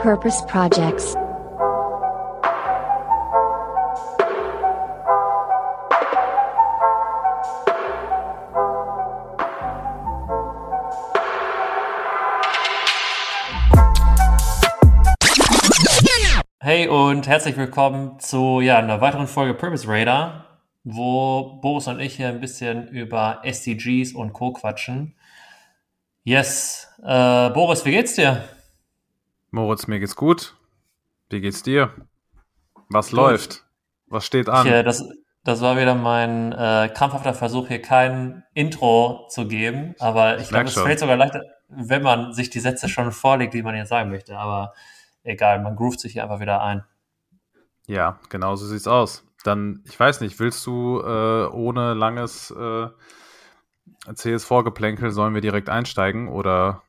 Purpose Projects. Hey und herzlich willkommen zu ja, einer weiteren Folge Purpose Radar, wo Boris und ich hier ein bisschen über SDGs und Co. quatschen. Yes, äh, Boris, wie geht's dir? Moritz, mir geht's gut. Wie geht's dir? Was gut. läuft? Was steht an? Ich, das, das war wieder mein äh, krampfhafter Versuch, hier kein Intro zu geben. Aber ich glaube, es fällt sogar leichter, wenn man sich die Sätze schon vorlegt, die man jetzt sagen möchte. Aber egal, man groovt sich hier einfach wieder ein. Ja, genau so sieht's aus. Dann, ich weiß nicht, willst du äh, ohne langes äh, CS-Vorgeplänkel, sollen wir direkt einsteigen oder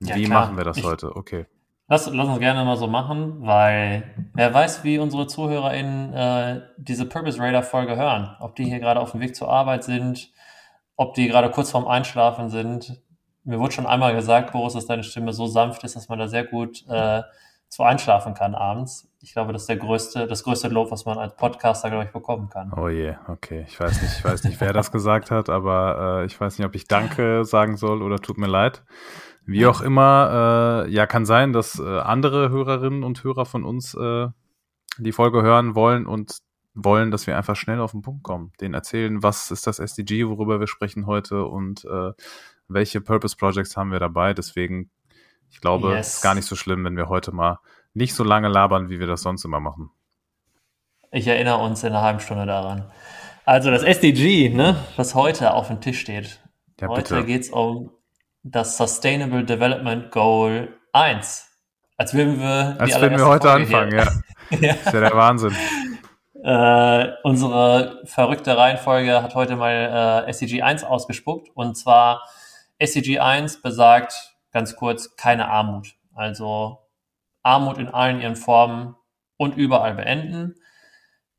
ja, wie klar. machen wir das ich, heute? Okay. Lass, lass uns gerne mal so machen, weil wer weiß, wie unsere ZuhörerInnen äh, diese Purpose Radar Folge hören. Ob die hier gerade auf dem Weg zur Arbeit sind, ob die gerade kurz vorm Einschlafen sind. Mir wurde schon einmal gesagt, Boris, dass deine Stimme so sanft ist, dass man da sehr gut äh, zu einschlafen kann abends. Ich glaube, das ist der größte, das größte Lob, was man als Podcaster, glaube ich, bekommen kann. Oh je, okay. Ich weiß nicht, ich weiß nicht, wer das gesagt hat, aber äh, ich weiß nicht, ob ich Danke sagen soll oder tut mir leid. Wie auch immer, äh, ja, kann sein, dass äh, andere Hörerinnen und Hörer von uns äh, die Folge hören wollen und wollen, dass wir einfach schnell auf den Punkt kommen. Denen erzählen, was ist das SDG, worüber wir sprechen heute und äh, welche Purpose Projects haben wir dabei. Deswegen, ich glaube, yes. es ist gar nicht so schlimm, wenn wir heute mal nicht so lange labern, wie wir das sonst immer machen. Ich erinnere uns in einer halben Stunde daran. Also das SDG, ne, was heute auf dem Tisch steht. Ja, heute geht es um das Sustainable Development Goal 1. Als würden wir, Als würden wir heute Folge anfangen, ja. ja. Das ist ja der Wahnsinn. Äh, unsere verrückte Reihenfolge hat heute mal äh, SDG 1 ausgespuckt. Und zwar SDG 1 besagt ganz kurz keine Armut. Also Armut in allen ihren Formen und überall beenden.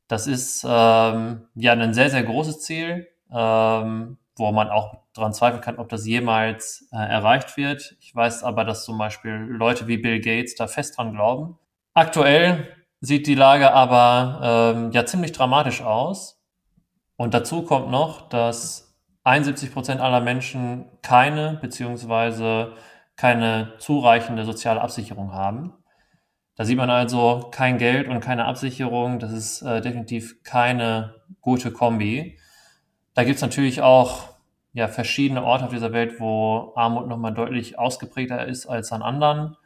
Das ist ähm, ja ein sehr, sehr großes Ziel, ähm, wo man auch daran zweifeln kann, ob das jemals äh, erreicht wird. Ich weiß aber, dass zum Beispiel Leute wie Bill Gates da fest dran glauben. Aktuell sieht die Lage aber ähm, ja ziemlich dramatisch aus. Und dazu kommt noch, dass 71 Prozent aller Menschen keine beziehungsweise keine zureichende soziale Absicherung haben. Da sieht man also kein Geld und keine Absicherung. Das ist äh, definitiv keine gute Kombi. Da gibt es natürlich auch ja, verschiedene Orte auf dieser Welt, wo Armut nochmal deutlich ausgeprägter ist als an anderen.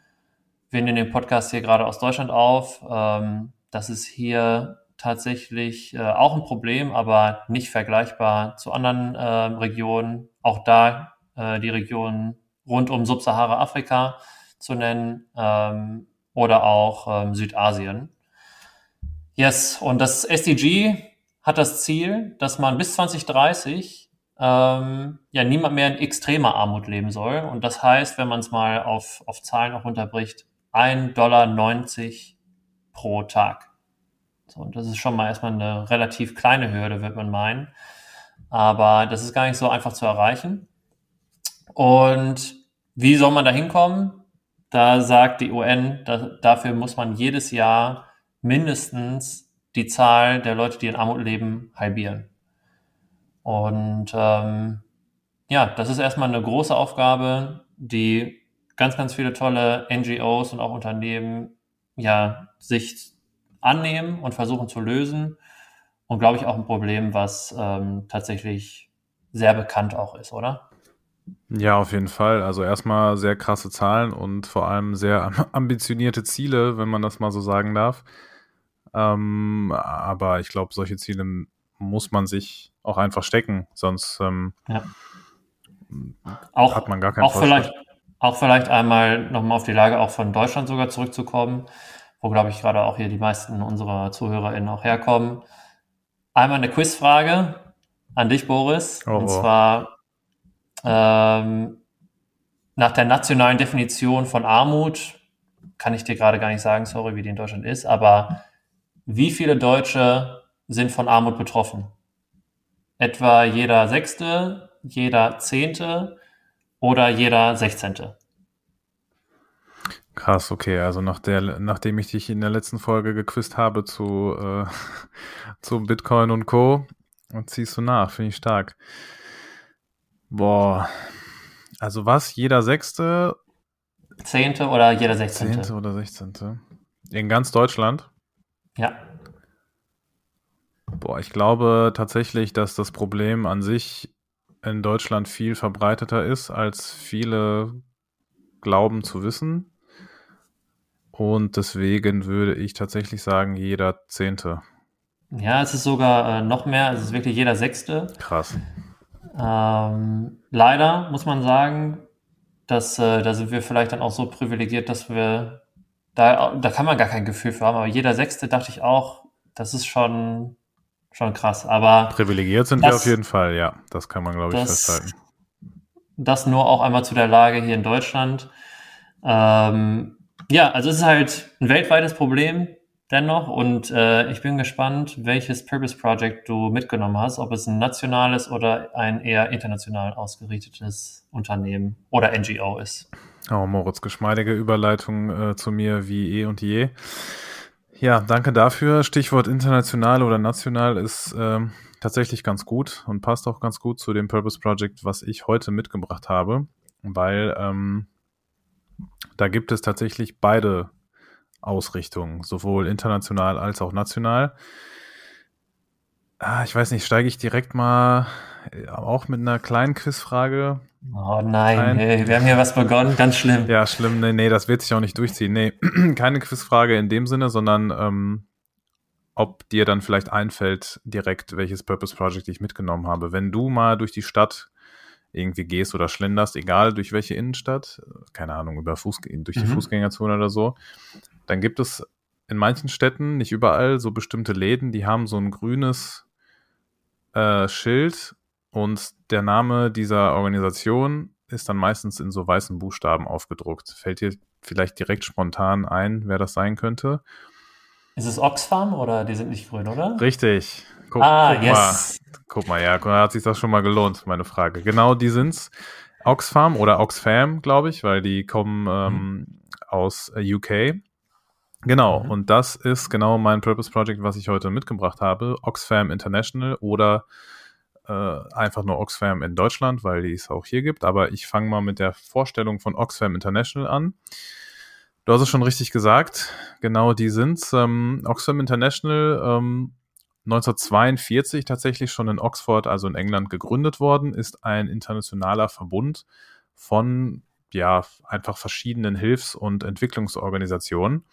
Wir nehmen den Podcast hier gerade aus Deutschland auf. Ähm, das ist hier tatsächlich äh, auch ein Problem, aber nicht vergleichbar zu anderen äh, Regionen. Auch da äh, die Region rund um Subsahara-Afrika zu nennen ähm, oder auch ähm, Südasien. Yes, und das SDG hat das Ziel, dass man bis 2030 ähm, ja niemand mehr in extremer Armut leben soll. Und das heißt, wenn man es mal auf, auf Zahlen auch unterbricht, 1,90 Dollar pro Tag. So, und das ist schon mal erstmal eine relativ kleine Hürde, wird man meinen. Aber das ist gar nicht so einfach zu erreichen. Und wie soll man da hinkommen? Da sagt die UN, da, dafür muss man jedes Jahr mindestens die Zahl der Leute, die in Armut leben, halbieren. Und ähm, ja, das ist erstmal eine große Aufgabe, die ganz, ganz viele tolle NGOs und auch Unternehmen ja sich annehmen und versuchen zu lösen. Und glaube ich auch ein Problem, was ähm, tatsächlich sehr bekannt auch ist, oder? Ja, auf jeden Fall. Also erstmal sehr krasse Zahlen und vor allem sehr ambitionierte Ziele, wenn man das mal so sagen darf. Ähm, aber ich glaube, solche Ziele muss man sich auch einfach stecken, sonst ähm, ja. auch, hat man gar keinen auch vielleicht, auch vielleicht einmal nochmal auf die Lage auch von Deutschland sogar zurückzukommen, wo, glaube ich, gerade auch hier die meisten unserer ZuhörerInnen auch herkommen. Einmal eine Quizfrage an dich, Boris. Oh, und zwar ähm, nach der nationalen Definition von Armut, kann ich dir gerade gar nicht sagen, sorry, wie die in Deutschland ist, aber wie viele Deutsche sind von Armut betroffen? Etwa jeder Sechste, jeder Zehnte oder jeder Sechzehnte? Krass, okay. Also nach der, nachdem ich dich in der letzten Folge gequizt habe zu, äh, zu Bitcoin und Co., ziehst du nach, finde ich stark. Boah. Also was? Jeder Sechste? Zehnte oder jeder Sechzehnte? Zehnte oder Sechzehnte. In ganz Deutschland? Ja. Boah, ich glaube tatsächlich, dass das Problem an sich in Deutschland viel verbreiteter ist, als viele glauben zu wissen. Und deswegen würde ich tatsächlich sagen, jeder Zehnte. Ja, es ist sogar äh, noch mehr, es ist wirklich jeder Sechste. Krass. Ähm, leider muss man sagen, dass äh, da sind wir vielleicht dann auch so privilegiert, dass wir da, da kann man gar kein Gefühl für haben, aber jeder Sechste dachte ich auch, das ist schon, schon krass. Aber privilegiert sind das, wir auf jeden Fall, ja. Das kann man, glaube ich, das, festhalten. Das nur auch einmal zu der Lage hier in Deutschland. Ähm, ja, also es ist halt ein weltweites Problem dennoch und äh, ich bin gespannt, welches Purpose Project du mitgenommen hast, ob es ein nationales oder ein eher international ausgerichtetes Unternehmen oder NGO ist. Oh, Moritz, geschmeidige Überleitung äh, zu mir wie eh und je. Ja, danke dafür. Stichwort international oder national ist ähm, tatsächlich ganz gut und passt auch ganz gut zu dem Purpose Project, was ich heute mitgebracht habe, weil ähm, da gibt es tatsächlich beide Ausrichtungen, sowohl international als auch national. Ah, ich weiß nicht, steige ich direkt mal auch mit einer kleinen Quizfrage. Oh nein, hey, wir haben hier was begonnen, ganz schlimm. Ja, schlimm, nee, nee, das wird sich auch nicht durchziehen. Nee, keine Quizfrage in dem Sinne, sondern ähm, ob dir dann vielleicht einfällt direkt, welches Purpose Project ich mitgenommen habe. Wenn du mal durch die Stadt irgendwie gehst oder schlenderst, egal durch welche Innenstadt, keine Ahnung, über Fuß, durch die mhm. Fußgängerzone oder so, dann gibt es in manchen Städten, nicht überall, so bestimmte Läden, die haben so ein grünes äh, Schild und der Name dieser Organisation ist dann meistens in so weißen Buchstaben aufgedruckt. Fällt dir vielleicht direkt spontan ein, wer das sein könnte? Ist es Oxfam oder die sind nicht grün, oder? Richtig. Guck, ah, guck yes. Mal. Guck mal, ja, hat sich das schon mal gelohnt, meine Frage. Genau, die sind's. Oxfam oder Oxfam, glaube ich, weil die kommen ähm, mhm. aus äh, UK. Genau, mhm. und das ist genau mein Purpose Project, was ich heute mitgebracht habe. Oxfam International oder äh, einfach nur Oxfam in Deutschland, weil die es auch hier gibt. Aber ich fange mal mit der Vorstellung von Oxfam International an. Du hast es schon richtig gesagt, genau die sind's. Ähm, Oxfam International ähm, 1942 tatsächlich schon in Oxford, also in England, gegründet worden, ist ein internationaler Verbund von ja, einfach verschiedenen Hilfs- und Entwicklungsorganisationen.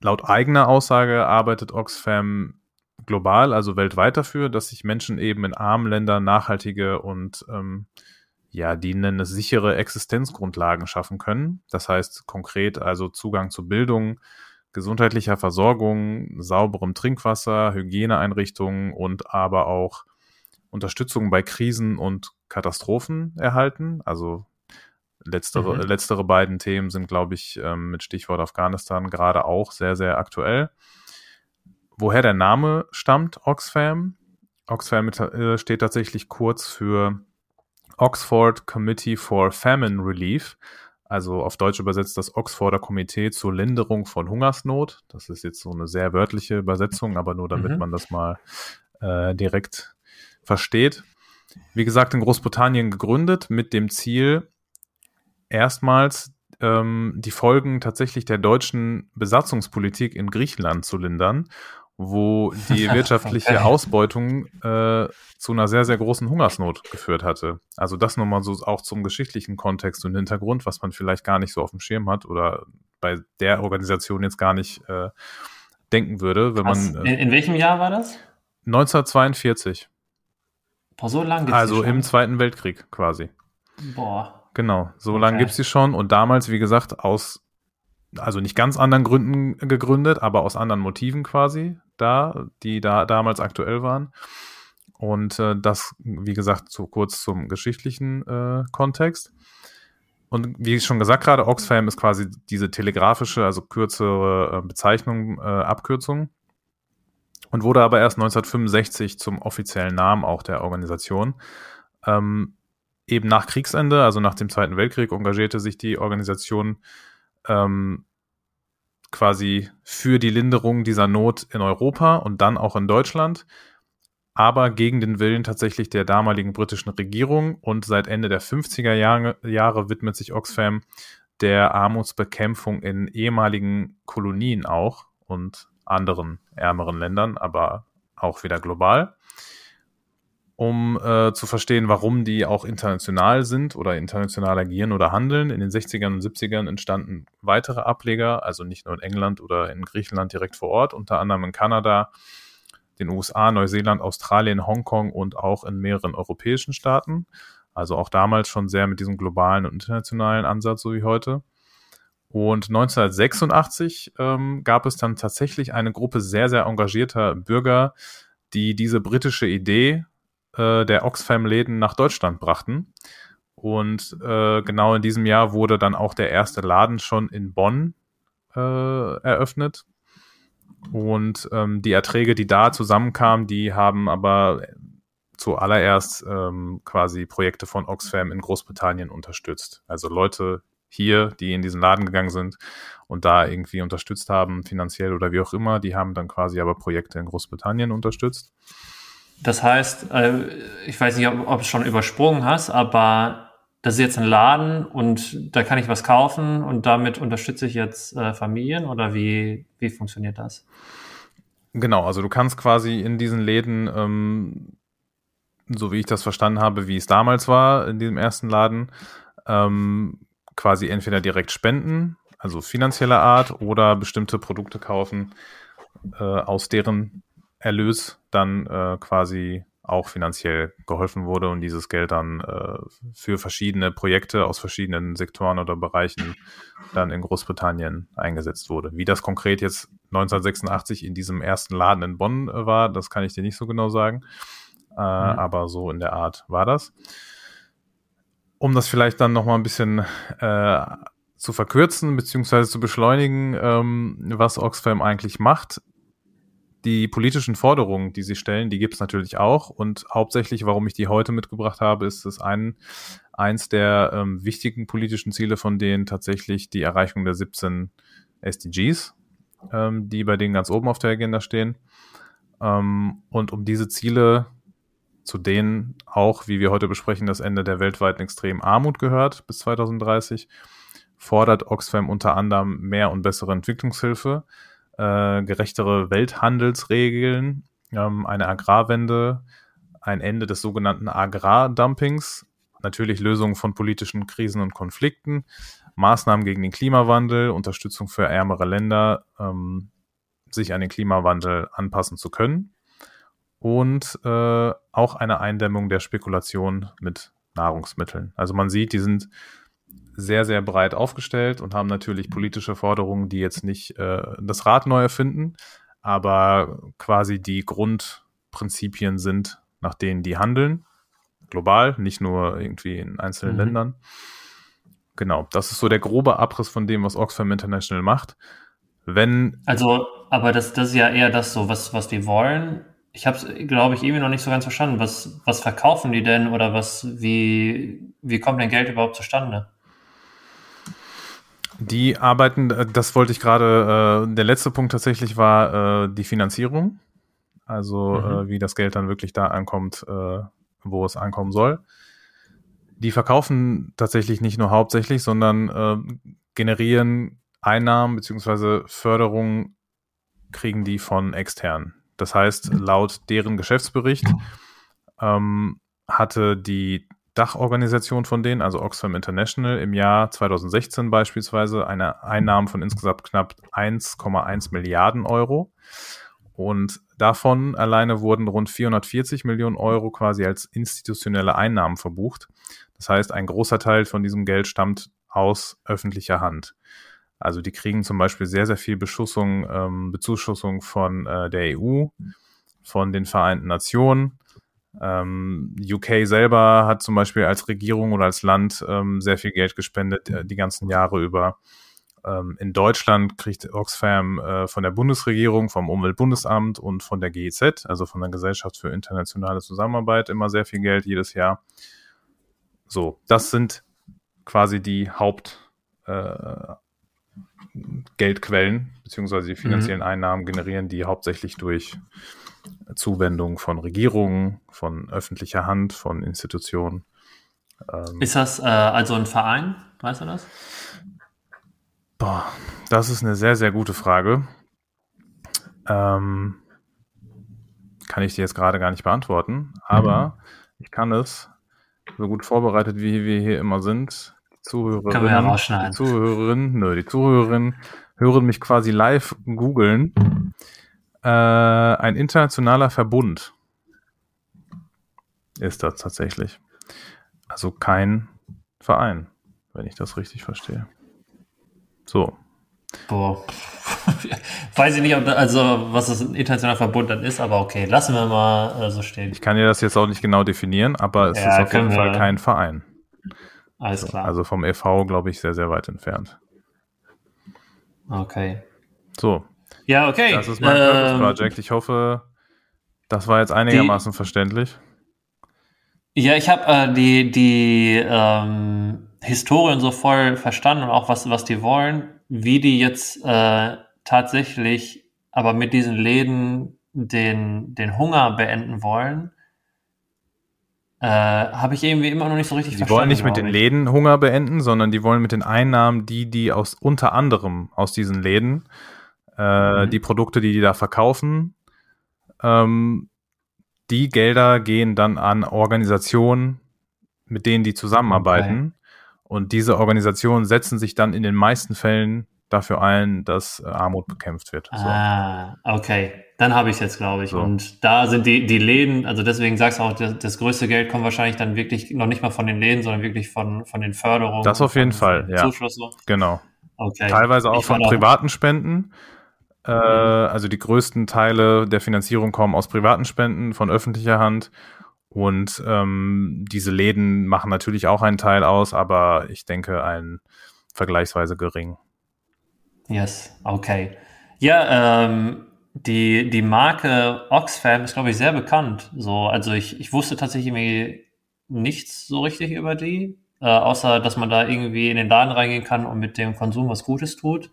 Laut eigener Aussage arbeitet Oxfam global, also weltweit dafür, dass sich Menschen eben in armen Ländern nachhaltige und ähm, ja, die nennen es sichere Existenzgrundlagen schaffen können. Das heißt konkret also Zugang zu Bildung, gesundheitlicher Versorgung, sauberem Trinkwasser, Hygieneeinrichtungen und aber auch Unterstützung bei Krisen und Katastrophen erhalten. Also letztere, mhm. letztere beiden Themen sind, glaube ich, ähm, mit Stichwort Afghanistan gerade auch sehr, sehr aktuell. Woher der Name stammt, Oxfam? Oxfam äh, steht tatsächlich kurz für Oxford Committee for Famine Relief also auf Deutsch übersetzt das Oxforder Komitee zur Linderung von Hungersnot. Das ist jetzt so eine sehr wörtliche Übersetzung, aber nur damit mhm. man das mal äh, direkt versteht. Wie gesagt, in Großbritannien gegründet mit dem Ziel, erstmals ähm, die Folgen tatsächlich der deutschen Besatzungspolitik in Griechenland zu lindern wo die wirtschaftliche okay. Ausbeutung äh, zu einer sehr, sehr großen Hungersnot geführt hatte. Also das nochmal so auch zum geschichtlichen Kontext und Hintergrund, was man vielleicht gar nicht so auf dem Schirm hat oder bei der Organisation jetzt gar nicht äh, denken würde, wenn man. Äh, in, in, welchem Jahr war das? 1942. Boah, so lange gibt's Also im Zweiten Weltkrieg quasi. Boah. Genau, so okay. lange gibt es sie schon und damals, wie gesagt, aus also nicht ganz anderen Gründen gegründet, aber aus anderen Motiven quasi da, die da damals aktuell waren. Und äh, das, wie gesagt, so kurz zum geschichtlichen äh, Kontext. Und wie schon gesagt gerade, Oxfam ist quasi diese telegrafische, also kürzere äh, Bezeichnung, äh, Abkürzung. Und wurde aber erst 1965 zum offiziellen Namen auch der Organisation. Ähm, eben nach Kriegsende, also nach dem Zweiten Weltkrieg, engagierte sich die Organisation ähm, quasi für die Linderung dieser Not in Europa und dann auch in Deutschland, aber gegen den Willen tatsächlich der damaligen britischen Regierung. Und seit Ende der 50er Jahre, Jahre widmet sich Oxfam der Armutsbekämpfung in ehemaligen Kolonien auch und anderen ärmeren Ländern, aber auch wieder global um äh, zu verstehen, warum die auch international sind oder international agieren oder handeln. In den 60ern und 70ern entstanden weitere Ableger, also nicht nur in England oder in Griechenland direkt vor Ort, unter anderem in Kanada, den USA, Neuseeland, Australien, Hongkong und auch in mehreren europäischen Staaten. Also auch damals schon sehr mit diesem globalen und internationalen Ansatz, so wie heute. Und 1986 ähm, gab es dann tatsächlich eine Gruppe sehr, sehr engagierter Bürger, die diese britische Idee äh, der Oxfam-Läden nach Deutschland brachten. Und äh, genau in diesem Jahr wurde dann auch der erste Laden schon in Bonn äh, eröffnet. Und ähm, die Erträge, die da zusammenkamen, die haben aber zuallererst ähm, quasi Projekte von Oxfam in Großbritannien unterstützt. Also Leute hier, die in diesen Laden gegangen sind und da irgendwie unterstützt haben, finanziell oder wie auch immer, die haben dann quasi aber Projekte in Großbritannien unterstützt. Das heißt, äh, ich weiß nicht, ob, du es schon übersprungen hast, aber das ist jetzt ein Laden und da kann ich was kaufen und damit unterstütze ich jetzt äh, Familien oder wie, wie funktioniert das? Genau, also du kannst quasi in diesen Läden, ähm, so wie ich das verstanden habe, wie es damals war in diesem ersten Laden, ähm, quasi entweder direkt spenden, also finanzieller Art, oder bestimmte Produkte kaufen, äh, aus deren Erlös dann äh, quasi auch finanziell geholfen wurde und dieses Geld dann äh, für verschiedene Projekte aus verschiedenen Sektoren oder Bereichen dann in Großbritannien eingesetzt wurde. Wie das konkret jetzt 1986 in diesem ersten Laden in Bonn äh, war, das kann ich dir nicht so genau sagen, äh, mhm. aber so in der Art war das. Um das vielleicht dann nochmal ein bisschen äh, zu verkürzen beziehungsweise zu beschleunigen, ähm, was Oxfam eigentlich macht, die politischen Forderungen, die sie stellen, die gibt es natürlich auch. Und hauptsächlich, warum ich die heute mitgebracht habe, ist es ein, eins der ähm, wichtigen politischen Ziele von denen tatsächlich die Erreichung der 17 SDGs, ähm, die bei denen ganz oben auf der Agenda stehen. Ähm, und um diese Ziele, zu denen auch, wie wir heute besprechen, das Ende der weltweiten extremen Armut gehört bis 2030, fordert Oxfam unter anderem mehr und bessere Entwicklungshilfe äh, gerechtere Welthandelsregeln, ähm, eine Agrarwende, ein Ende des sogenannten Agrardumpings, natürlich Lösungen von politischen Krisen und Konflikten, Maßnahmen gegen den Klimawandel, Unterstützung für ärmere Länder, ähm, sich an den Klimawandel anpassen zu können und äh, auch eine Eindämmung der Spekulation mit Nahrungsmitteln. Also man sieht, die sind sehr, sehr breit aufgestellt und haben natürlich politische Forderungen, die jetzt nicht äh, das Rad neu erfinden, aber quasi die Grundprinzipien sind, nach denen die handeln. Global, nicht nur irgendwie in einzelnen mhm. Ländern. Genau, das ist so der grobe Abriss von dem, was Oxfam International macht. Wenn. Also, aber das, das ist ja eher das so, was, was die wollen. Ich habe es, glaube ich, irgendwie noch nicht so ganz verstanden. Was, was verkaufen die denn oder was, wie, wie kommt denn Geld überhaupt zustande? Die arbeiten, äh, das wollte ich gerade, äh, der letzte Punkt tatsächlich war äh, die Finanzierung. Also mhm. äh, wie das Geld dann wirklich da ankommt, äh, wo es ankommen soll. Die verkaufen tatsächlich nicht nur hauptsächlich, sondern äh, generieren Einnahmen bzw. Förderung kriegen die von extern. Das heißt, laut deren Geschäftsbericht ähm, hatte die Dachorganisation von denen, also Oxfam International, im Jahr 2016 beispielsweise eine Einnahmen von insgesamt knapp 1,1 Milliarden Euro. Und davon alleine wurden rund 440 Millionen Euro quasi als institutionelle Einnahmen verbucht. Das heißt, ein großer Teil von diesem Geld stammt aus öffentlicher Hand. Also die kriegen zum Beispiel sehr, sehr viel Beschussung, ähm, Bezuschussung von äh, der EU, von den Vereinten Nationen, ähm, UK selber hat zum Beispiel als Regierung oder als Land ähm, sehr viel Geld gespendet äh, die ganzen Jahre über. Ähm, in Deutschland kriegt Oxfam äh, von der Bundesregierung, vom Umweltbundesamt und von der GEZ, also von der Gesellschaft für internationale Zusammenarbeit, immer sehr viel Geld jedes Jahr. So, das sind quasi die Haupt, äh, beziehungsweise die finanziellen mhm. Einnahmen generieren, die hauptsächlich durch Zuwendung von Regierungen, von öffentlicher Hand, von Institutionen. Ähm, ist das äh, also ein Verein? Weißt du das? Boah, das ist eine sehr, sehr gute Frage. Ähm, kann ich dir jetzt gerade gar nicht beantworten, aber mhm. ich kann es, so gut vorbereitet wie wir hier immer sind, Zuhörerinnen, ja die Zuhörerinnen, nö, die Zuhörerinnen hören mich quasi live googeln. Äh, ein internationaler Verbund ist das tatsächlich. Also kein Verein, wenn ich das richtig verstehe. So. Boah. Weiß ich nicht, also was das ein internationaler Verbund dann ist, aber okay, lassen wir mal äh, so stehen. Ich kann dir das jetzt auch nicht genau definieren, aber es ja, ist auf jeden Fall kein Verein. Alles klar. Also vom e.V., glaube ich, sehr, sehr weit entfernt. Okay. So. Ja, okay. Das ist mein ähm, Purpose Project. Ich hoffe, das war jetzt einigermaßen die, verständlich. Ja, ich habe äh, die, die ähm, Historien so voll verstanden und auch was, was die wollen, wie die jetzt äh, tatsächlich aber mit diesen Läden den, den Hunger beenden wollen, äh, habe ich irgendwie immer noch nicht so richtig die verstanden. Die wollen nicht mit den Läden Hunger beenden, sondern die wollen mit den Einnahmen, die die aus unter anderem aus diesen Läden, äh, mhm. die Produkte, die die da verkaufen, ähm, die Gelder gehen dann an Organisationen, mit denen die zusammenarbeiten. Okay. Und diese Organisationen setzen sich dann in den meisten Fällen dafür ein, dass äh, Armut bekämpft wird. So. Ah, okay. Dann habe ich es jetzt, glaube ich. So. Und da sind die, die Läden, also deswegen sagst du auch, das, das, größte Geld kommt wahrscheinlich dann wirklich noch nicht mal von den Läden, sondern wirklich von, von den Förderungen. Das auf jeden Fall, ja. Zuschüsse. Genau. Okay. Teilweise auch ich von privaten Spenden. Äh, also die größten Teile der Finanzierung kommen aus privaten Spenden, von öffentlicher Hand. Und ähm, diese Läden machen natürlich auch einen Teil aus, aber ich denke einen vergleichsweise gering. Yes, okay. Ja, ähm, die, die Marke Oxfam ist, glaube ich, sehr bekannt. So, also ich, ich wusste tatsächlich irgendwie nichts so richtig über die, äh, außer dass man da irgendwie in den Laden reingehen kann und mit dem Konsum was Gutes tut.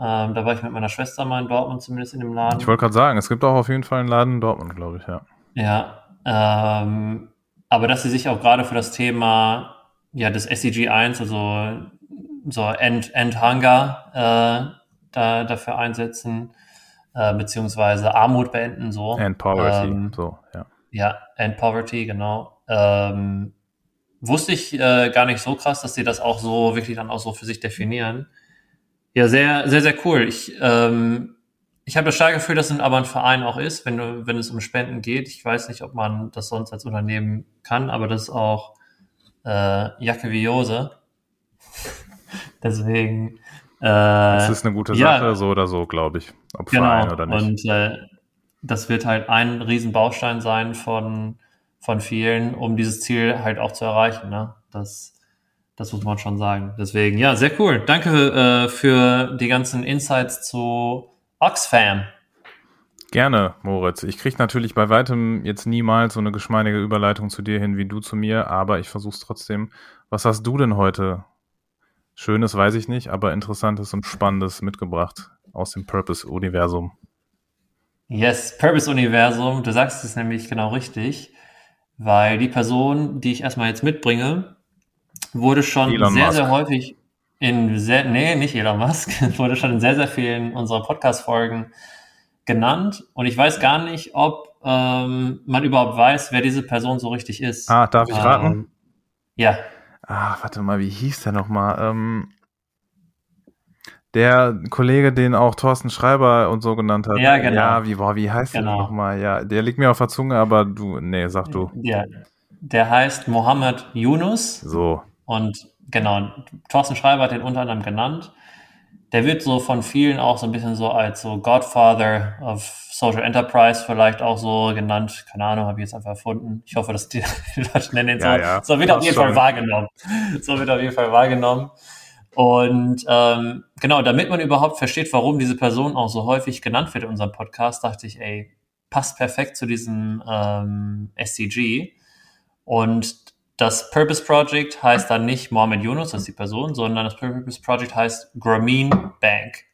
Ähm, da war ich mit meiner Schwester mal in Dortmund zumindest in dem Laden. Ich wollte gerade sagen, es gibt auch auf jeden Fall einen Laden in Dortmund, glaube ich, ja. Ja, ähm, aber dass sie sich auch gerade für das Thema ja, des SDG 1, also so End, End Hunger, äh, da, dafür einsetzen, äh, beziehungsweise Armut beenden, so. End Poverty, ähm, so, ja. Ja, End Poverty, genau. Ähm, wusste ich äh, gar nicht so krass, dass sie das auch so wirklich dann auch so für sich definieren. Ja, sehr, sehr, sehr cool. Ich, ähm, ich habe das starke Gefühl, dass es aber ein Verein auch ist, wenn, du, wenn es um Spenden geht. Ich weiß nicht, ob man das sonst als Unternehmen kann, aber das ist auch äh, Jacke wie Jose. Deswegen. Äh, das ist eine gute Sache, ja, so oder so, glaube ich. Ob genau, Verein oder nicht. Und äh, das wird halt ein Riesenbaustein sein von, von vielen, um dieses Ziel halt auch zu erreichen. Ne? Das, das muss man schon sagen. Deswegen, ja, sehr cool. Danke äh, für die ganzen Insights zu Oxfam. Gerne, Moritz. Ich kriege natürlich bei weitem jetzt niemals so eine geschmeidige Überleitung zu dir hin wie du zu mir, aber ich versuche es trotzdem. Was hast du denn heute? Schönes weiß ich nicht, aber Interessantes und Spannendes mitgebracht aus dem Purpose-Universum. Yes, Purpose-Universum. Du sagst es nämlich genau richtig, weil die Person, die ich erstmal jetzt mitbringe, wurde schon Elon sehr, Musk. sehr häufig in sehr, nee, nicht Elon Musk, wurde schon in sehr, sehr vielen unserer Podcast-Folgen genannt. Und ich weiß gar nicht, ob ähm, man überhaupt weiß, wer diese Person so richtig ist. Ah, darf ich raten? Ähm, ja. Ah, warte mal, wie hieß der nochmal? Ähm, der Kollege, den auch Thorsten Schreiber und so genannt hat. Ja, genau. Ja, wie, boah, wie heißt genau. der nochmal? Ja, der liegt mir auf der Zunge, aber du, nee, sag du. Ja, der heißt Mohammed Yunus. So. Und genau, Thorsten Schreiber hat den unter anderem genannt. Der wird so von vielen auch so ein bisschen so als so Godfather of Social Enterprise vielleicht auch so genannt. Keine Ahnung, habe ich jetzt einfach erfunden. Ich hoffe, dass die, die Leute nennen ihn so. Ja, ja. So wird auf jeden. Fall wahrgenommen. So wird auf jeden Fall wahrgenommen. Und ähm, genau, damit man überhaupt versteht, warum diese Person auch so häufig genannt wird in unserem Podcast, dachte ich, ey, passt perfekt zu diesem ähm, SCG. Und das Purpose Project heißt dann nicht Mohammed Yunus, das ist die Person, sondern das Purpose Project heißt Grameen Bank.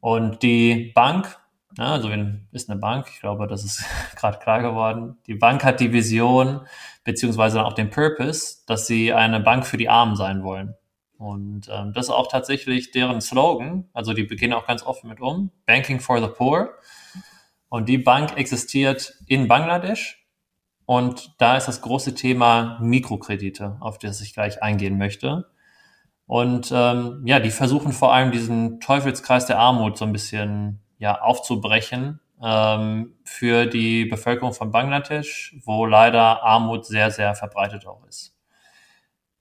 Und die Bank, ja, also ist eine Bank, ich glaube, das ist gerade klar geworden. Die Bank hat die Vision, beziehungsweise auch den Purpose, dass sie eine Bank für die Armen sein wollen. Und ähm, das ist auch tatsächlich deren Slogan. Also die beginnen auch ganz offen mit um. Banking for the Poor. Und die Bank existiert in Bangladesch. Und da ist das große Thema Mikrokredite, auf das ich gleich eingehen möchte. Und ähm, ja, die versuchen vor allem diesen Teufelskreis der Armut so ein bisschen ja, aufzubrechen ähm, für die Bevölkerung von Bangladesch, wo leider Armut sehr, sehr verbreitet auch ist.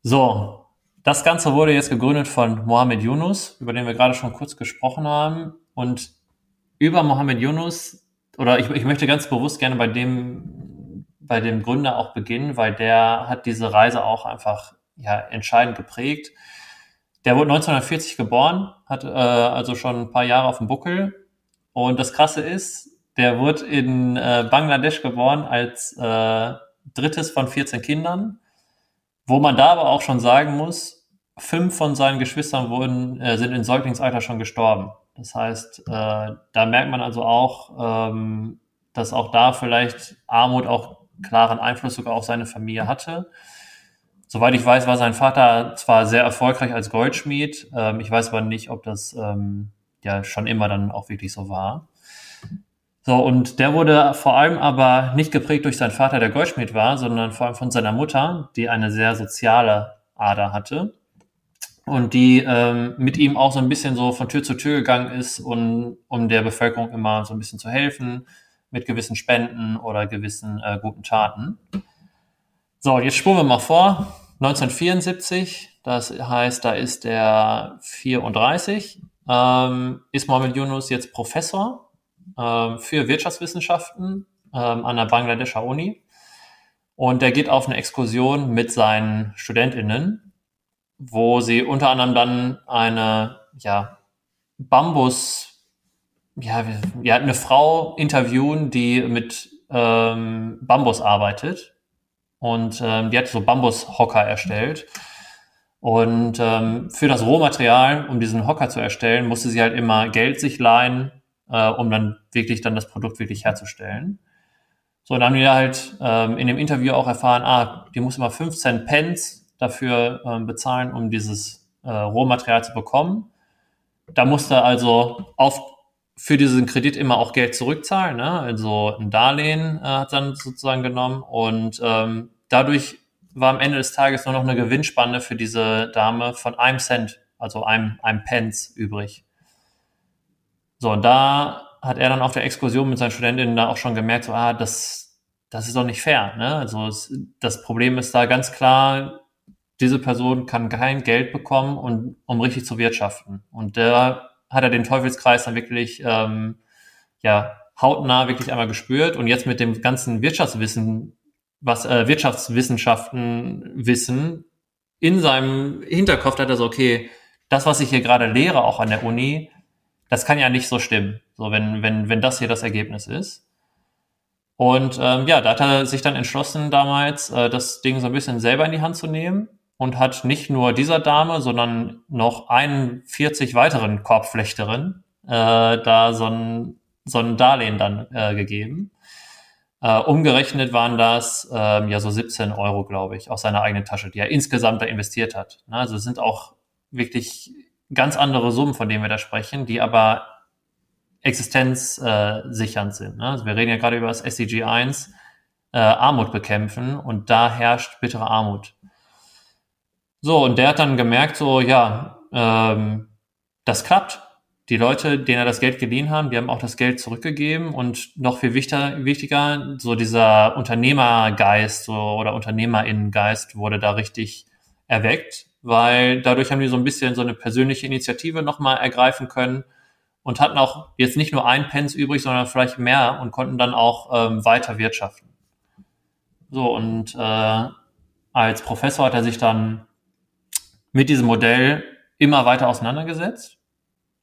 So, das Ganze wurde jetzt gegründet von Mohammed Yunus, über den wir gerade schon kurz gesprochen haben. Und über Mohammed Yunus, oder ich, ich möchte ganz bewusst gerne bei dem, bei dem Gründer auch beginnen, weil der hat diese Reise auch einfach ja, entscheidend geprägt. Der wurde 1940 geboren, hat äh, also schon ein paar Jahre auf dem Buckel. Und das Krasse ist, der wurde in äh, Bangladesch geboren als äh, drittes von 14 Kindern, wo man da aber auch schon sagen muss, fünf von seinen Geschwistern wurden, äh, sind in Säuglingsalter schon gestorben. Das heißt, äh, da merkt man also auch, ähm, dass auch da vielleicht Armut auch klaren Einfluss sogar auf seine Familie hatte. Soweit ich weiß, war sein Vater zwar sehr erfolgreich als Goldschmied, ähm, ich weiß aber nicht, ob das ähm, ja schon immer dann auch wirklich so war. So, und der wurde vor allem aber nicht geprägt durch seinen Vater, der Goldschmied war, sondern vor allem von seiner Mutter, die eine sehr soziale Ader hatte und die ähm, mit ihm auch so ein bisschen so von Tür zu Tür gegangen ist, und, um der Bevölkerung immer so ein bisschen zu helfen mit gewissen Spenden oder gewissen äh, guten Taten. So, jetzt spulen wir mal vor. 1974, das heißt, da ist er 34, ähm, ist Mohamed Yunus jetzt Professor ähm, für Wirtschaftswissenschaften ähm, an der Bangladescher Uni. Und er geht auf eine Exkursion mit seinen StudentInnen wo sie unter anderem dann eine ja, Bambus, ja, wir hatten eine Frau interviewen, die mit ähm, Bambus arbeitet und ähm, die hat so Bambushocker erstellt. Und ähm, für das Rohmaterial, um diesen Hocker zu erstellen, musste sie halt immer Geld sich leihen, äh, um dann wirklich dann das Produkt wirklich herzustellen. So, dann haben wir halt ähm, in dem Interview auch erfahren, ah, die muss immer 15 Pence dafür äh, bezahlen, um dieses äh, Rohmaterial zu bekommen. Da musste also auf, für diesen Kredit immer auch Geld zurückzahlen. Ne? Also ein Darlehen äh, hat dann sozusagen genommen und ähm, dadurch war am Ende des Tages nur noch eine Gewinnspanne für diese Dame von einem Cent, also einem, einem Pence übrig. So, und da hat er dann auf der Exkursion mit seinen Studentinnen da auch schon gemerkt, so, ah, das, das ist doch nicht fair. Ne? Also es, das Problem ist da ganz klar, diese Person kann kein Geld bekommen, und, um richtig zu wirtschaften. Und da hat er den Teufelskreis dann wirklich ähm, ja, hautnah wirklich einmal gespürt. Und jetzt mit dem ganzen Wirtschaftswissen, was äh, Wirtschaftswissenschaften wissen, in seinem Hinterkopf hat er so, okay, das, was ich hier gerade lehre, auch an der Uni, das kann ja nicht so stimmen, so wenn, wenn, wenn das hier das Ergebnis ist. Und ähm, ja, da hat er sich dann entschlossen, damals äh, das Ding so ein bisschen selber in die Hand zu nehmen und hat nicht nur dieser Dame, sondern noch 41 weiteren Korbflechterinnen äh, da so ein, so ein Darlehen dann äh, gegeben. Äh, umgerechnet waren das ähm, ja so 17 Euro, glaube ich, aus seiner eigenen Tasche, die er insgesamt da investiert hat. Na, also es sind auch wirklich ganz andere Summen, von denen wir da sprechen, die aber existenzsichernd äh, sind. Ne? Also wir reden ja gerade über das SDG 1, äh, Armut bekämpfen und da herrscht bittere Armut. So, und der hat dann gemerkt, so, ja, ähm, das klappt. Die Leute, denen er das Geld geliehen haben, die haben auch das Geld zurückgegeben und noch viel wichtiger, wichtiger so dieser Unternehmergeist so, oder Unternehmerinnengeist wurde da richtig erweckt, weil dadurch haben die so ein bisschen so eine persönliche Initiative nochmal ergreifen können und hatten auch jetzt nicht nur ein Pence übrig, sondern vielleicht mehr und konnten dann auch ähm, weiter wirtschaften. So, und äh, als Professor hat er sich dann mit diesem Modell immer weiter auseinandergesetzt,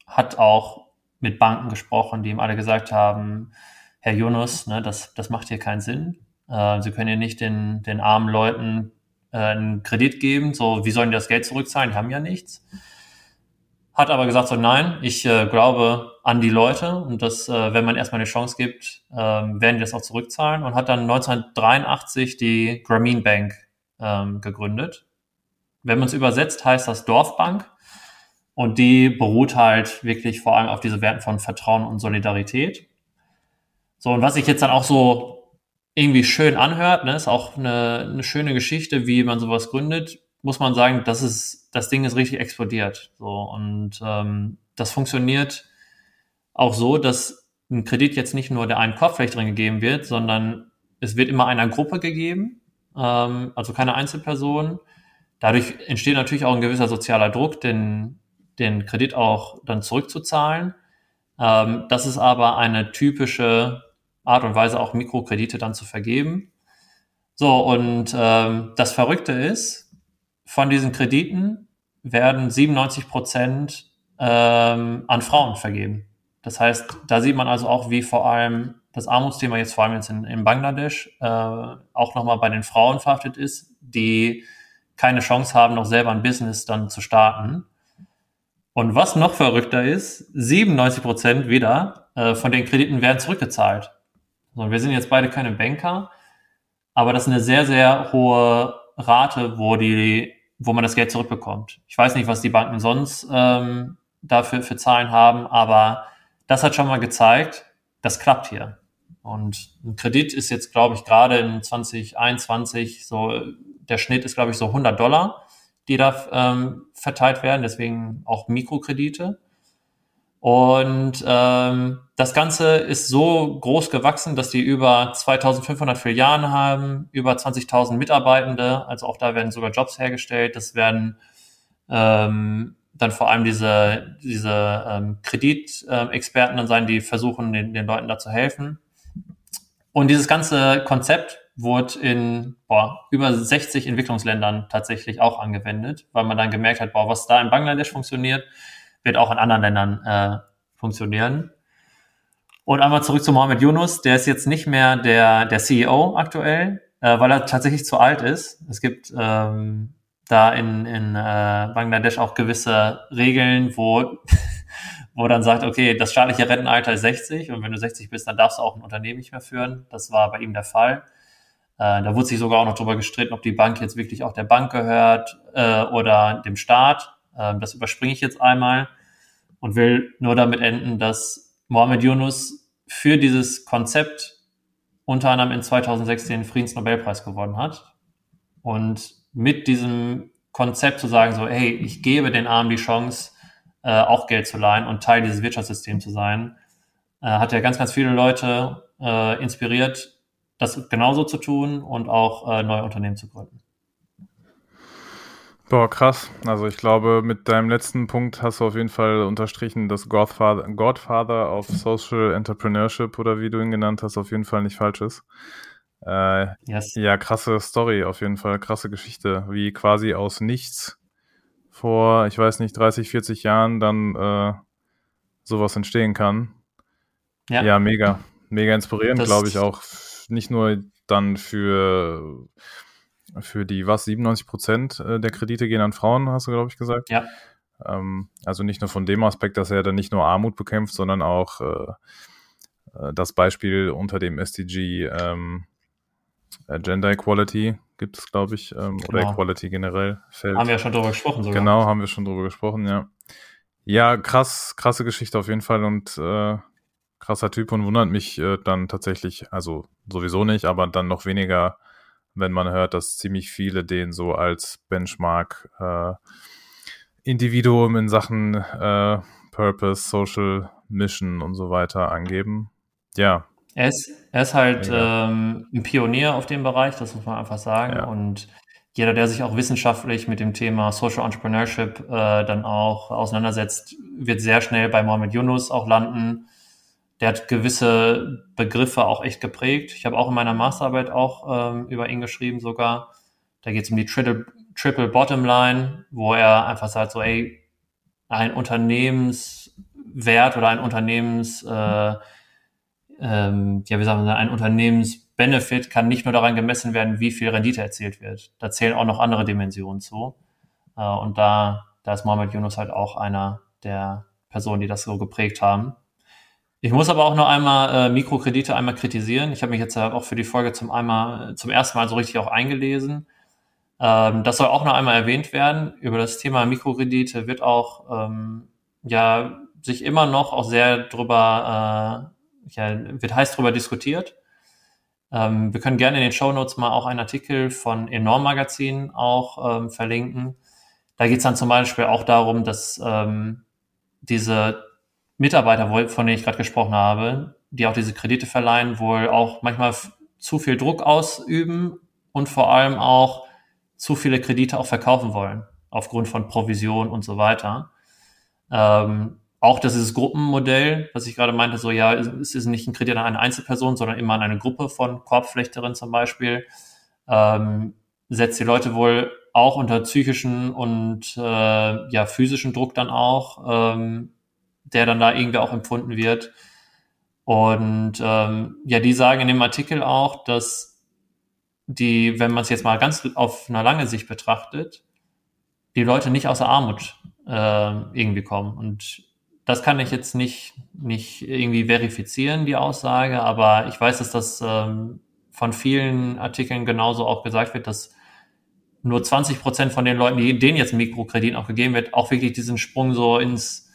hat auch mit Banken gesprochen, die ihm alle gesagt haben, Herr Yunus, ne, das, das macht hier keinen Sinn. Äh, Sie können hier nicht den, den armen Leuten äh, einen Kredit geben. So, wie sollen die das Geld zurückzahlen? Die haben ja nichts. Hat aber gesagt, so nein, ich äh, glaube an die Leute und dass, äh, wenn man erstmal eine Chance gibt, äh, werden die das auch zurückzahlen und hat dann 1983 die Grameen Bank ähm, gegründet. Wenn man es übersetzt, heißt das Dorfbank und die beruht halt wirklich vor allem auf diese Werten von Vertrauen und Solidarität. So, und was sich jetzt dann auch so irgendwie schön anhört, ne, ist auch eine, eine schöne Geschichte, wie man sowas gründet, muss man sagen, das ist, das Ding ist richtig explodiert. So, und ähm, das funktioniert auch so, dass ein Kredit jetzt nicht nur der einen Kopf vielleicht drin gegeben wird, sondern es wird immer einer Gruppe gegeben, ähm, also keine Einzelperson. Dadurch entsteht natürlich auch ein gewisser sozialer Druck, den, den Kredit auch dann zurückzuzahlen. Ähm, das ist aber eine typische Art und Weise, auch Mikrokredite dann zu vergeben. So, und ähm, das Verrückte ist, von diesen Krediten werden 97 Prozent ähm, an Frauen vergeben. Das heißt, da sieht man also auch, wie vor allem das Armutsthema jetzt vor allem jetzt in, in Bangladesch äh, auch nochmal bei den Frauen verhaftet ist, die keine Chance haben, noch selber ein Business dann zu starten. Und was noch verrückter ist, 97 Prozent wieder äh, von den Krediten werden zurückgezahlt. So, wir sind jetzt beide keine Banker, aber das ist eine sehr, sehr hohe Rate, wo die, wo man das Geld zurückbekommt. Ich weiß nicht, was die Banken sonst ähm, dafür für Zahlen haben, aber das hat schon mal gezeigt, das klappt hier. Und ein Kredit ist jetzt, glaube ich, gerade in 2021 so, der Schnitt ist, glaube ich, so 100 Dollar, die da ähm, verteilt werden, deswegen auch Mikrokredite. Und ähm, das Ganze ist so groß gewachsen, dass die über 2500 Filialen haben, über 20.000 Mitarbeitende. Also auch da werden sogar Jobs hergestellt. Das werden ähm, dann vor allem diese, diese ähm, Kreditexperten dann sein, die versuchen, den, den Leuten da zu helfen. Und dieses ganze Konzept wurde in boah, über 60 Entwicklungsländern tatsächlich auch angewendet, weil man dann gemerkt hat, boah, was da in Bangladesch funktioniert, wird auch in anderen Ländern äh, funktionieren. Und einmal zurück zu Mohamed Yunus, der ist jetzt nicht mehr der, der CEO aktuell, äh, weil er tatsächlich zu alt ist. Es gibt ähm, da in, in äh, Bangladesch auch gewisse Regeln, wo, wo dann sagt, okay, das staatliche Rentenalter ist 60 und wenn du 60 bist, dann darfst du auch ein Unternehmen nicht mehr führen. Das war bei ihm der Fall. Äh, da wurde sich sogar auch noch darüber gestritten, ob die Bank jetzt wirklich auch der Bank gehört äh, oder dem Staat. Ähm, das überspringe ich jetzt einmal und will nur damit enden, dass Mohammed Yunus für dieses Konzept unter anderem in 2006 den Friedensnobelpreis gewonnen hat. Und mit diesem Konzept zu sagen, so, hey, ich gebe den Armen die Chance, äh, auch Geld zu leihen und Teil dieses Wirtschaftssystems zu sein, äh, hat ja ganz, ganz viele Leute äh, inspiriert, das genauso zu tun und auch äh, neue Unternehmen zu gründen. Boah, krass. Also ich glaube, mit deinem letzten Punkt hast du auf jeden Fall unterstrichen, dass Godfather, Godfather of Social Entrepreneurship oder wie du ihn genannt hast, auf jeden Fall nicht falsch ist. Äh, yes. Ja, krasse Story auf jeden Fall, krasse Geschichte, wie quasi aus nichts vor, ich weiß nicht, 30, 40 Jahren dann äh, sowas entstehen kann. Ja, ja mega. Mega inspirierend, glaube ich, auch nicht nur dann für für die, was, 97 Prozent äh, der Kredite gehen an Frauen, hast du, glaube ich, gesagt. Ja. Ähm, also nicht nur von dem Aspekt, dass er dann nicht nur Armut bekämpft, sondern auch äh, äh das Beispiel unter dem SDG ähm, äh, Gender Equality gibt es, glaube ich, ähm, genau. oder Equality generell fällt. Haben wir ja schon drüber gesprochen sogar. Genau, haben wir schon drüber gesprochen, ja. Ja, krass, krasse Geschichte auf jeden Fall und äh, krasser Typ und wundert mich äh, dann tatsächlich, also sowieso nicht, aber dann noch weniger, wenn man hört, dass ziemlich viele den so als Benchmark äh, Individuum in Sachen äh, Purpose, Social Mission und so weiter angeben. Ja. Er ist, er ist halt ähm, ein Pionier auf dem Bereich, das muss man einfach sagen. Ja. Und jeder, der sich auch wissenschaftlich mit dem Thema Social Entrepreneurship äh, dann auch auseinandersetzt, wird sehr schnell bei Mohamed Yunus auch landen der hat gewisse Begriffe auch echt geprägt. Ich habe auch in meiner Masterarbeit auch ähm, über ihn geschrieben sogar. Da geht es um die Triple, Triple Bottom Line, wo er einfach sagt so, ey, ein Unternehmenswert oder ein Unternehmens, äh, ähm, ja, wie sagen wir, ein Unternehmensbenefit kann nicht nur daran gemessen werden, wie viel Rendite erzielt wird. Da zählen auch noch andere Dimensionen zu. Äh, und da, da ist Mohamed Yunus halt auch einer der Personen, die das so geprägt haben. Ich muss aber auch noch einmal äh, Mikrokredite einmal kritisieren. Ich habe mich jetzt ja auch für die Folge zum einmal zum ersten Mal so richtig auch eingelesen. Ähm, das soll auch noch einmal erwähnt werden. Über das Thema Mikrokredite wird auch ähm, ja sich immer noch auch sehr drüber äh, ja, wird heiß drüber diskutiert. Ähm, wir können gerne in den Show Notes mal auch einen Artikel von Enorm Magazin auch ähm, verlinken. Da geht es dann zum Beispiel auch darum, dass ähm, diese Mitarbeiter, von denen ich gerade gesprochen habe, die auch diese Kredite verleihen, wohl auch manchmal zu viel Druck ausüben und vor allem auch zu viele Kredite auch verkaufen wollen, aufgrund von Provision und so weiter. Ähm, auch das ist Gruppenmodell, was ich gerade meinte, so ja, es ist nicht ein Kredit an eine Einzelperson, sondern immer an eine Gruppe von Korbflechterinnen zum Beispiel, ähm, setzt die Leute wohl auch unter psychischen und äh, ja physischen Druck dann auch, ähm, der dann da irgendwie auch empfunden wird. Und ähm, ja, die sagen in dem Artikel auch, dass die, wenn man es jetzt mal ganz auf einer lange Sicht betrachtet, die Leute nicht aus der Armut äh, irgendwie kommen. Und das kann ich jetzt nicht, nicht irgendwie verifizieren, die Aussage, aber ich weiß, dass das ähm, von vielen Artikeln genauso auch gesagt wird, dass nur 20 Prozent von den Leuten, die denen jetzt Mikrokredit auch gegeben wird, auch wirklich diesen Sprung so ins,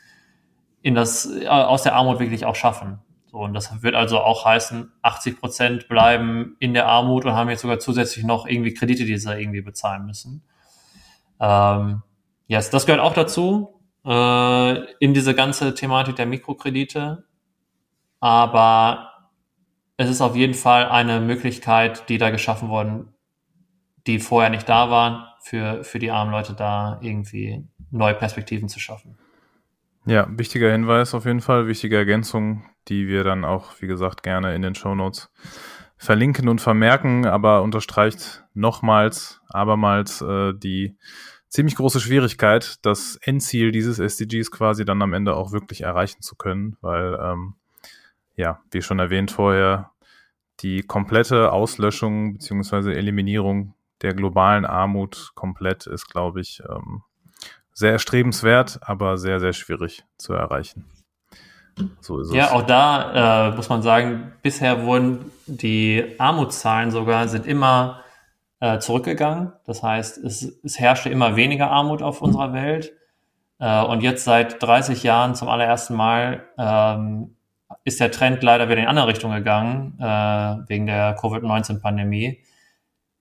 in das, äh, aus der Armut wirklich auch schaffen. So, und das wird also auch heißen, 80 Prozent bleiben in der Armut und haben jetzt sogar zusätzlich noch irgendwie Kredite, die sie irgendwie bezahlen müssen. Ähm, yes, das gehört auch dazu, äh, in diese ganze Thematik der Mikrokredite. Aber es ist auf jeden Fall eine Möglichkeit, die da geschaffen worden, die vorher nicht da waren, für, für die armen Leute da irgendwie neue Perspektiven zu schaffen. Ja, wichtiger Hinweis auf jeden Fall, wichtige Ergänzung, die wir dann auch, wie gesagt, gerne in den Show Notes verlinken und vermerken, aber unterstreicht nochmals, abermals äh, die ziemlich große Schwierigkeit, das Endziel dieses SDGs quasi dann am Ende auch wirklich erreichen zu können, weil, ähm, ja, wie schon erwähnt vorher, die komplette Auslöschung beziehungsweise Eliminierung der globalen Armut komplett ist, glaube ich, ähm, sehr erstrebenswert, aber sehr, sehr schwierig zu erreichen. So ist ja, es. auch da äh, muss man sagen, bisher wurden die Armutszahlen sogar sind immer äh, zurückgegangen. Das heißt, es, es herrschte immer weniger Armut auf unserer Welt. Äh, und jetzt seit 30 Jahren zum allerersten Mal ähm, ist der Trend leider wieder in die andere Richtung gegangen, äh, wegen der Covid-19-Pandemie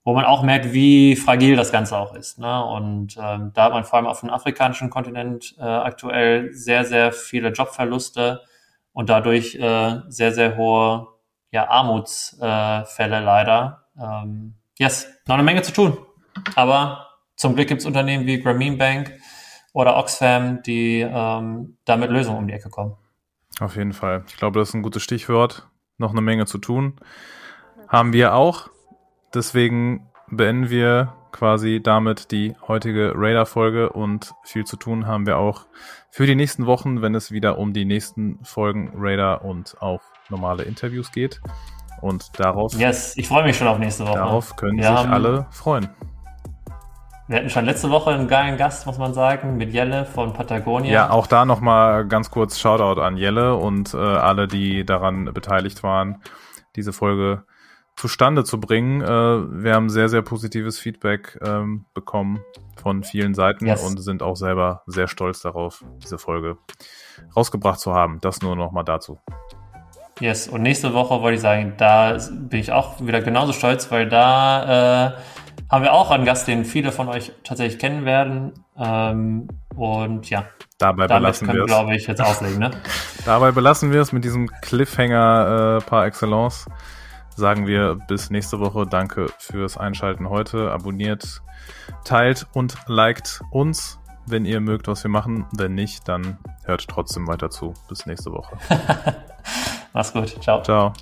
wo man auch merkt, wie fragil das Ganze auch ist. Ne? Und ähm, da hat man vor allem auf dem afrikanischen Kontinent äh, aktuell sehr, sehr viele Jobverluste und dadurch äh, sehr, sehr hohe ja, Armutsfälle leider. Ähm, yes, noch eine Menge zu tun. Aber zum Glück gibt es Unternehmen wie Grameen Bank oder Oxfam, die ähm, damit Lösungen um die Ecke kommen. Auf jeden Fall. Ich glaube, das ist ein gutes Stichwort. Noch eine Menge zu tun. Haben wir auch. Deswegen beenden wir quasi damit die heutige Radar-Folge und viel zu tun haben wir auch für die nächsten Wochen, wenn es wieder um die nächsten Folgen Radar und auch normale Interviews geht. Und darauf. Yes, ich freue mich schon auf nächste Woche. Darauf können wir sich alle freuen. Wir hatten schon letzte Woche einen geilen Gast, muss man sagen, mit Jelle von Patagonia. Ja, auch da nochmal ganz kurz Shoutout an Jelle und äh, alle, die daran beteiligt waren, diese Folge zustande zu bringen. Äh, wir haben sehr, sehr positives Feedback ähm, bekommen von vielen Seiten yes. und sind auch selber sehr stolz darauf, diese Folge rausgebracht zu haben. Das nur nochmal dazu. Yes, und nächste Woche wollte ich sagen, da bin ich auch wieder genauso stolz, weil da äh, haben wir auch einen Gast, den viele von euch tatsächlich kennen werden. Ähm, und ja, dabei belassen wir es. glaube ich, jetzt auflegen. Ne? dabei belassen wir es mit diesem Cliffhanger äh, par excellence sagen wir bis nächste Woche. Danke fürs Einschalten heute. Abonniert, teilt und liked uns, wenn ihr mögt, was wir machen. Wenn nicht, dann hört trotzdem weiter zu. Bis nächste Woche. Mach's gut. Ciao. Ciao.